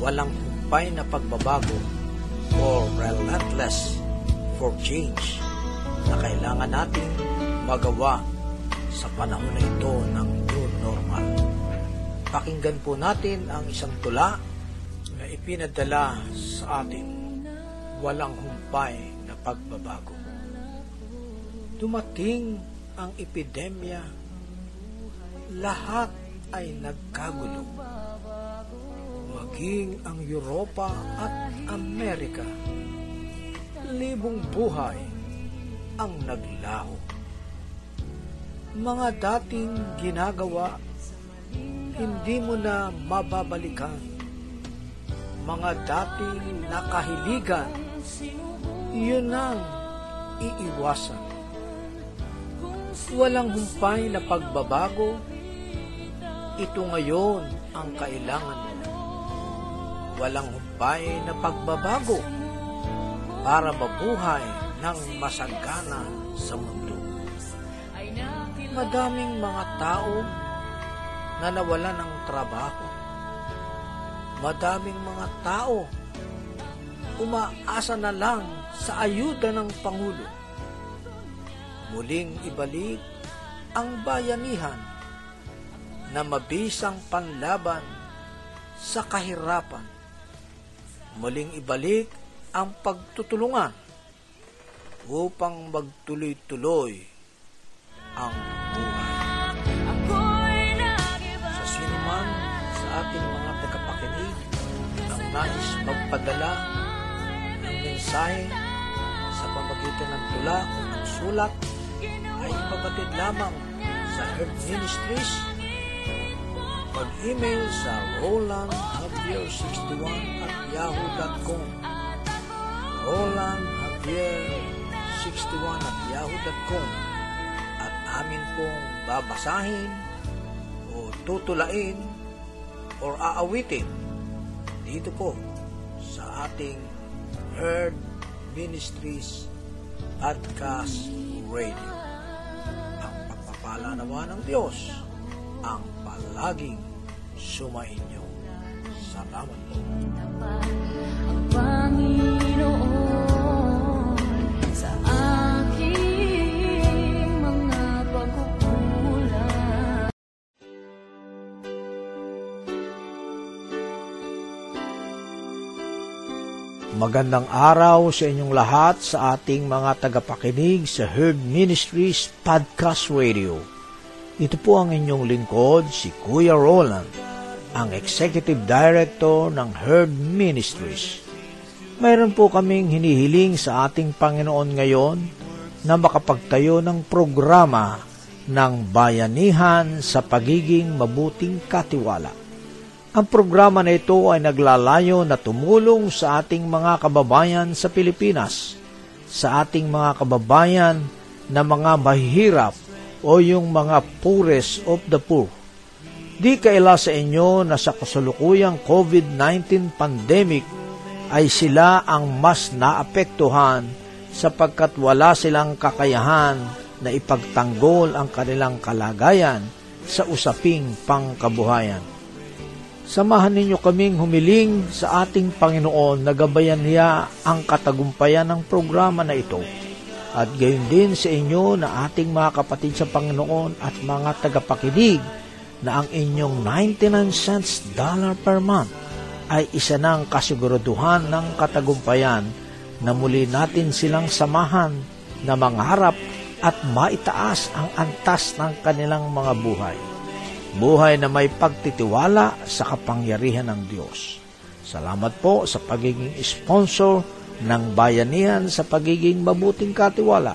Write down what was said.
walang humpay na pagbabago or relentless for change na kailangan natin magawa sa panahon na ito ng new normal. Pakinggan po natin ang isang tula na ipinadala sa atin walang humpay na pagbabago. Dumating ang epidemya, lahat ay nagkagulo maging ang Europa at Amerika. Libong buhay ang naglaho. Mga dating ginagawa, hindi mo na mababalikan. Mga dating nakahiligan, yun ang iiwasan. Walang humpay na pagbabago, ito ngayon ang kailangan walang humpay na pagbabago para mabuhay ng masagana sa mundo. Madaming mga tao na nawalan ng trabaho. Madaming mga tao umaasa na lang sa ayuda ng Pangulo. Muling ibalik ang bayanihan na mabisang panlaban sa kahirapan muling ibalik ang pagtutulungan upang magtuloy-tuloy ang buhay. Sa sino man sa ating mga tagapakinig ang nais magpadala ng mensahe sa pamagitan ng tula o ng sulat ay ipabatid lamang sa Herb Ministries mag-email sa rolandjavier61 at yahoo.com rolandjavier61 at yahoo.com at amin pong babasahin o tutulain or aawitin dito po sa ating Herd Ministries Podcast Radio. Ang pagpapala naman ng Diyos ang palaging sumainyo. Salamat po. Ang Panginoon sa aking mga pagkukulang. Magandang araw sa inyong lahat sa ating mga tagapakinig sa Herd Ministries Podcast Radio. Ito po ang inyong lingkod, si Kuya Roland, ang Executive Director ng Herd Ministries. Mayroon po kaming hinihiling sa ating Panginoon ngayon na makapagtayo ng programa ng bayanihan sa pagiging mabuting katiwala. Ang programa na ito ay naglalayo na tumulong sa ating mga kababayan sa Pilipinas, sa ating mga kababayan na mga mahihirap o yung mga poorest of the poor. Di kaila sa inyo na sa kasalukuyang COVID-19 pandemic ay sila ang mas naapektuhan sapagkat wala silang kakayahan na ipagtanggol ang kanilang kalagayan sa usaping pangkabuhayan. Samahan ninyo kaming humiling sa ating Panginoon na gabayan niya ang katagumpayan ng programa na ito. At gayon din sa inyo na ating mga kapatid sa Panginoon at mga tagapakinig na ang inyong 99 cents dollar per month ay isa ng kasiguraduhan ng katagumpayan na muli natin silang samahan na mangarap at maitaas ang antas ng kanilang mga buhay buhay na may pagtitiwala sa kapangyarihan ng Diyos. Salamat po sa pagiging sponsor ng bayanihan sa pagiging mabuting katiwala.